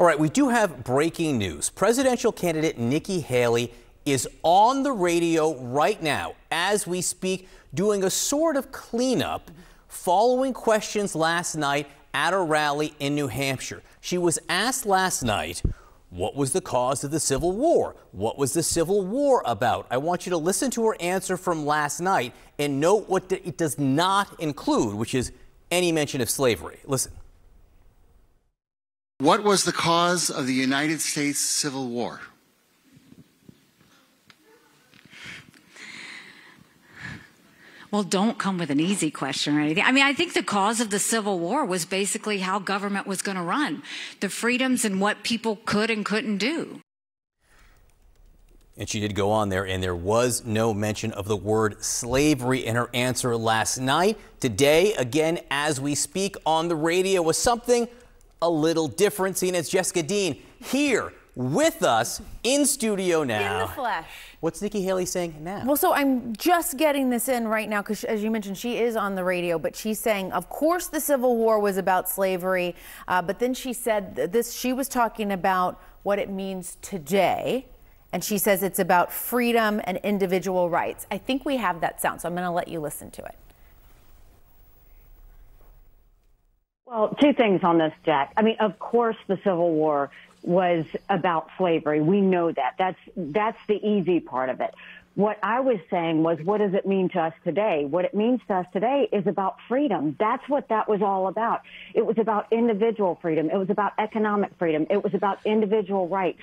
All right, we do have breaking news. Presidential candidate Nikki Haley is on the radio right now as we speak, doing a sort of cleanup following questions last night at a rally in New Hampshire. She was asked last night, what was the cause of the Civil War? What was the Civil War about? I want you to listen to her answer from last night and note what it does not include, which is any mention of slavery. Listen. What was the cause of the United States Civil War? well, don't come with an easy question or anything. I mean, I think the cause of the Civil War was basically how government was going to run, the freedoms and what people could and couldn't do. And she did go on there, and there was no mention of the word slavery in her answer last night. Today, again, as we speak on the radio, was something a little different. Seeing as Jessica Dean here with us in studio now. In the flesh. What's Nikki Haley saying now? Well, so I'm just getting this in right now because, as you mentioned, she is on the radio, but she's saying, of course, the Civil War was about slavery, uh, but then she said this. She was talking about what it means today. And she says it's about freedom and individual rights. I think we have that sound, so I'm going to let you listen to it. Well, two things on this, Jack. I mean, of course, the Civil War was about slavery. We know that. That's that's the easy part of it. What I was saying was, what does it mean to us today? What it means to us today is about freedom. That's what that was all about. It was about individual freedom. It was about economic freedom. It was about individual rights.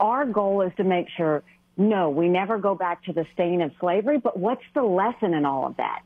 Our goal is to make sure, no, we never go back to the stain of slavery, but what's the lesson in all of that?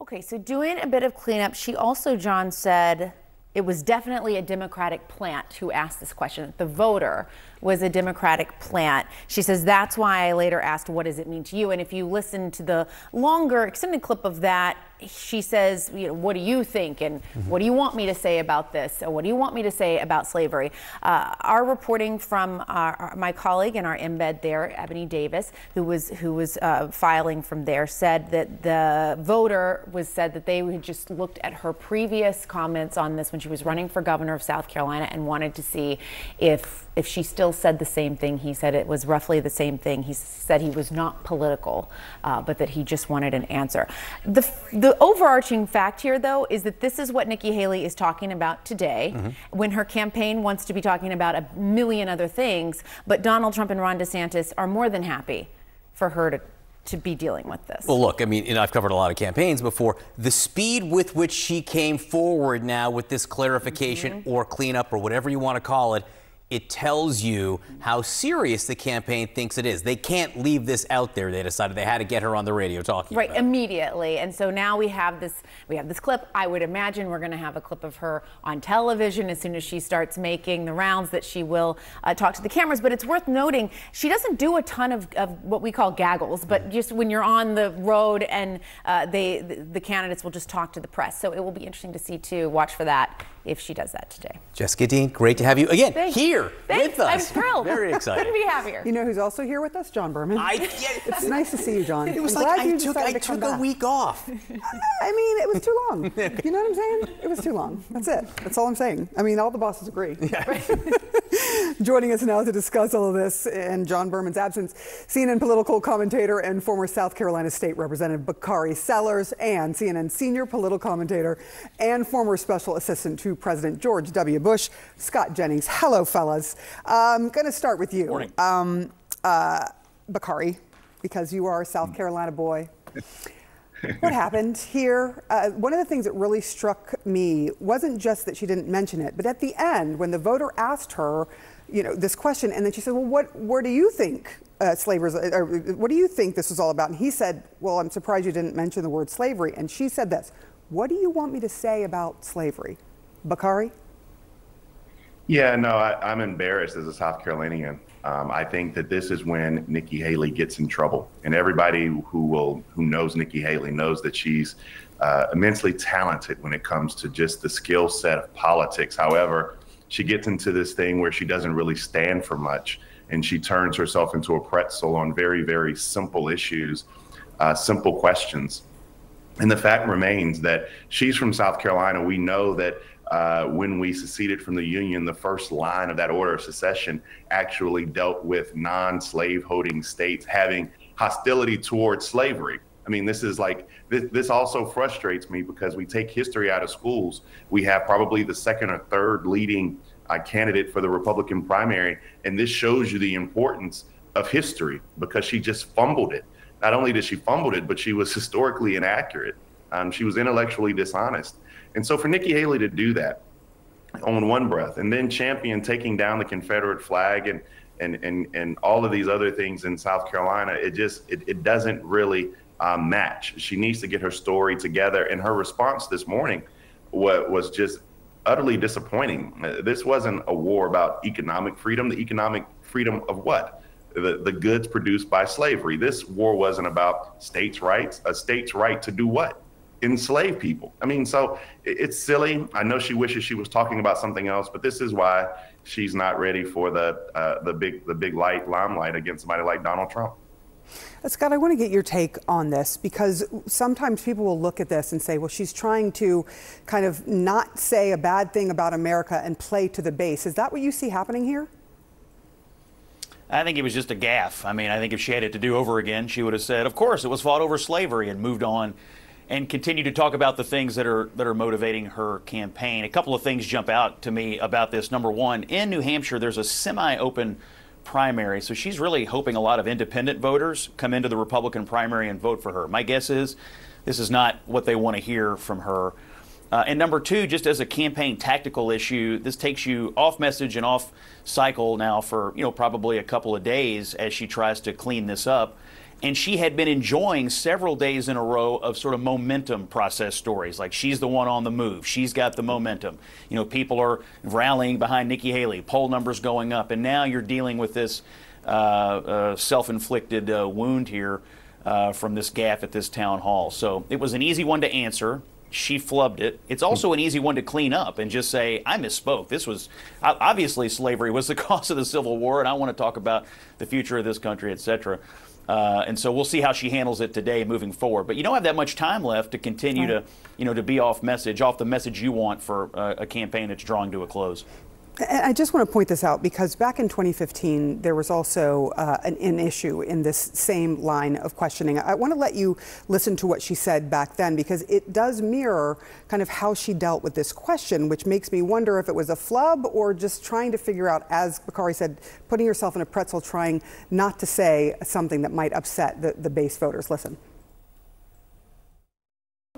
Okay, so doing a bit of cleanup, she also, John, said it was definitely a Democratic plant who asked this question. The voter was a Democratic plant. She says, that's why I later asked, what does it mean to you? And if you listen to the longer extended clip of that, she says, you know, what do you think? And mm-hmm. what do you want me to say about this? Or what do you want me to say about slavery? Uh, our reporting from our, my colleague in our embed there, Ebony Davis, who was who was uh, filing from there, said that the voter was said that they had just looked at her previous comments on this when she was running for governor of South Carolina and wanted to see if if she still said the same thing. He said it was roughly the same thing. He said he was not political, uh, but that he just wanted an answer. The the overarching fact here, though, is that this is what Nikki Haley is talking about today, mm-hmm. when her campaign wants to be talking about a million other things. But Donald Trump and Ron DeSantis are more than happy for her to to be dealing with this? Well, look, I mean, know, I've covered a lot of campaigns before. The speed with which she came forward now with this clarification mm-hmm. or cleanup or whatever you want to call it it tells you how serious the campaign thinks it is. They can't leave this out there. They decided they had to get her on the radio talking right immediately. And so now we have this we have this clip. I would imagine we're going to have a clip of her on television as soon as she starts making the rounds that she will uh, talk to the cameras. But it's worth noting she doesn't do a ton of, of what we call gaggles, but just when you're on the road and uh, they the, the candidates will just talk to the press. So it will be interesting to see too. Watch for that if she does that today. Jessica Dean, great to have you again Thanks. here Thanks. with us. I'm thrilled. Very excited. Couldn't be happier. You know who's also here with us? John Berman. I, yeah, it's nice to see you, John. It was I'm like I took, I to took a week off. I mean, it was too long. You know what I'm saying? It was too long. That's it. That's all I'm saying. I mean, all the bosses agree. Yeah. Joining us now to discuss all of this in John Berman's absence, CNN political commentator and former South Carolina State Representative Bakari Sellers and CNN senior political commentator and former special assistant to President George W. Bush, Scott Jennings. Hello, fellas. I'm going to start with you. Morning. Um, uh, Bakari, because you are a South mm. Carolina boy. what happened here? Uh, one of the things that really struck me wasn't just that she didn't mention it, but at the end, when the voter asked her, you know, this question, and then she said, "Well, what? Where do you think uh, slavers? Or what do you think this was all about?" And he said, "Well, I'm surprised you didn't mention the word slavery." And she said this, "What do you want me to say about slavery?" Bakari? Yeah, no, I, am embarrassed as a South Carolinian. Um, I think that this is when Nikki Haley gets in trouble, and everybody who will who knows Nikki Haley knows that she's uh, immensely talented when it comes to just the skill set of politics. However, she gets into this thing where she doesn't really stand for much, and she turns herself into a pretzel on very very simple issues, uh, simple questions. And the fact remains that she's from South Carolina. We know that uh, when we seceded from the Union, the first line of that order of secession actually dealt with non slave holding states having hostility towards slavery. I mean, this is like, this, this also frustrates me because we take history out of schools. We have probably the second or third leading uh, candidate for the Republican primary. And this shows you the importance of history because she just fumbled it. Not only did she fumble it, but she was historically inaccurate. Um, she was intellectually dishonest. And so for Nikki Haley to do that on one breath and then champion taking down the Confederate flag and and and, and all of these other things in South Carolina, it just it, it doesn't really um, match. She needs to get her story together. And her response this morning was, was just utterly disappointing. Uh, this wasn't a war about economic freedom. The economic freedom of what? The, the goods produced by slavery. This war wasn't about states' rights. A state's right to do what? Enslave people. I mean, so it's silly. I know she wishes she was talking about something else, but this is why she's not ready for the uh, the big the big light limelight against somebody like Donald Trump. Scott, I want to get your take on this because sometimes people will look at this and say, well, she's trying to kind of not say a bad thing about America and play to the base. Is that what you see happening here? I think it was just a gaffe. I mean, I think if she had it to do over again, she would have said, of course, it was fought over slavery and moved on and continue to talk about the things that are that are motivating her campaign. A couple of things jump out to me about this. Number one, in New Hampshire, there's a semi-open primary, so she's really hoping a lot of independent voters come into the Republican primary and vote for her. My guess is this is not what they want to hear from her. Uh, and number two, just as a campaign tactical issue, this takes you off message and off cycle now for you know probably a couple of days as she tries to clean this up and she had been enjoying several days in a row of sort of momentum process stories. Like she's the one on the move. She's got the momentum. You know people are rallying behind nikki haley. Poll numbers going up. And now you're dealing with this uh, uh, self-inflicted uh, wound here uh, from this gaffe at this town hall. So it was an easy one to answer. She flubbed it. It's also an easy one to clean up and just say, I misspoke. This was obviously slavery was the cause of the Civil War, and I want to talk about the future of this country, etc. Uh, and so we'll see how she handles it today moving forward. But you don't have that much time left to continue right. to, you know, to be off message, off the message you want for uh, a campaign that's drawing to a close. I just want to point this out because back in 2015, there was also uh, an, an, issue in this same line of questioning. I want to let you listen to what she said back then because it does mirror kind of how she dealt with this question, which makes me wonder if it was a flub or just trying to figure out, as Bakari said, putting yourself in a pretzel, trying not to say something that might upset the, the base voters. Listen.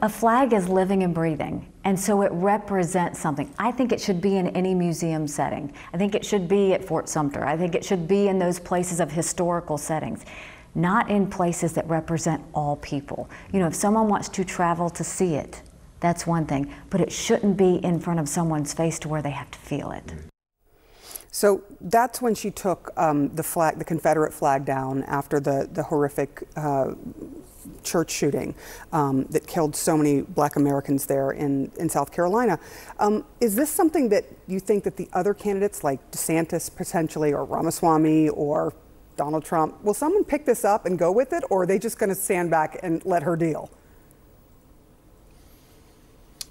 A flag is living and breathing, and so it represents something. I think it should be in any museum setting. I think it should be at Fort Sumter. I think it should be in those places of historical settings, not in places that represent all people. You know, if someone wants to travel to see it, that's one thing, but it shouldn't be in front of someone's face to where they have to feel it. So that's when she took um, the flag, the Confederate flag down after the, the horrific uh, church shooting um, that killed so many black Americans there in, in South Carolina. Um, is this something that you think that the other candidates like DeSantis potentially or Ramaswamy or Donald Trump, will someone pick this up and go with it or are they just going to stand back and let her deal?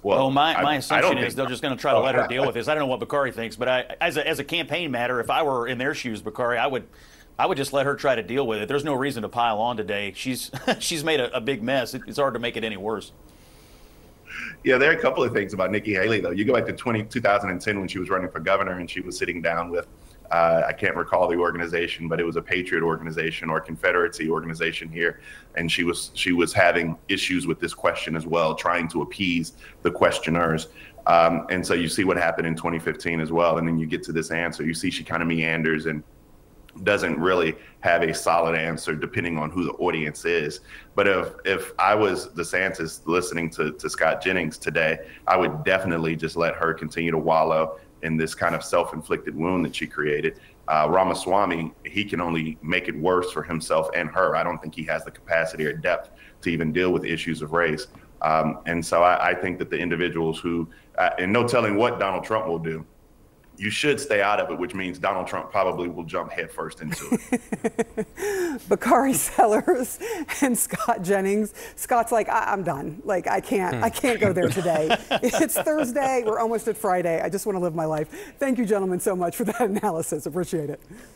Well, well my, my I, assumption I is they're just going to try to oh, let her deal with this. I don't know what Bakari thinks, but I, as, a, as a campaign matter, if I were in their shoes, Bakari, I would – I would just let her try to deal with it. There's no reason to pile on today. She's she's made a, a big mess. It's hard to make it any worse. Yeah, there are a couple of things about Nikki Haley, though. You go back to 20, 2010 when she was running for governor and she was sitting down with, uh, I can't recall the organization, but it was a Patriot organization or Confederacy organization here, and she was she was having issues with this question as well, trying to appease the questioners. Um, and so you see what happened in 2015 as well, and then you get to this answer. You see she kind of meanders and doesn't really have a solid answer depending on who the audience is. But if if I was DeSantis listening to, to Scott Jennings today, I would definitely just let her continue to wallow in this kind of self-inflicted wound that she created. Uh, Ramaswamy, he can only make it worse for himself and her. I don't think he has the capacity or depth to even deal with issues of race. Um, and so I, I, think that the individuals who, uh, and no telling what Donald Trump will do, you should stay out of it, which means Donald Trump probably will jump headfirst into it. Bakari Sellers and Scott Jennings. Scott's like, I- am done. Like, I can't, I hmm. can't go there today. it's Thursday. We're almost at Friday. I just want to live my life. Thank you, gentlemen, so much for that analysis. Appreciate it.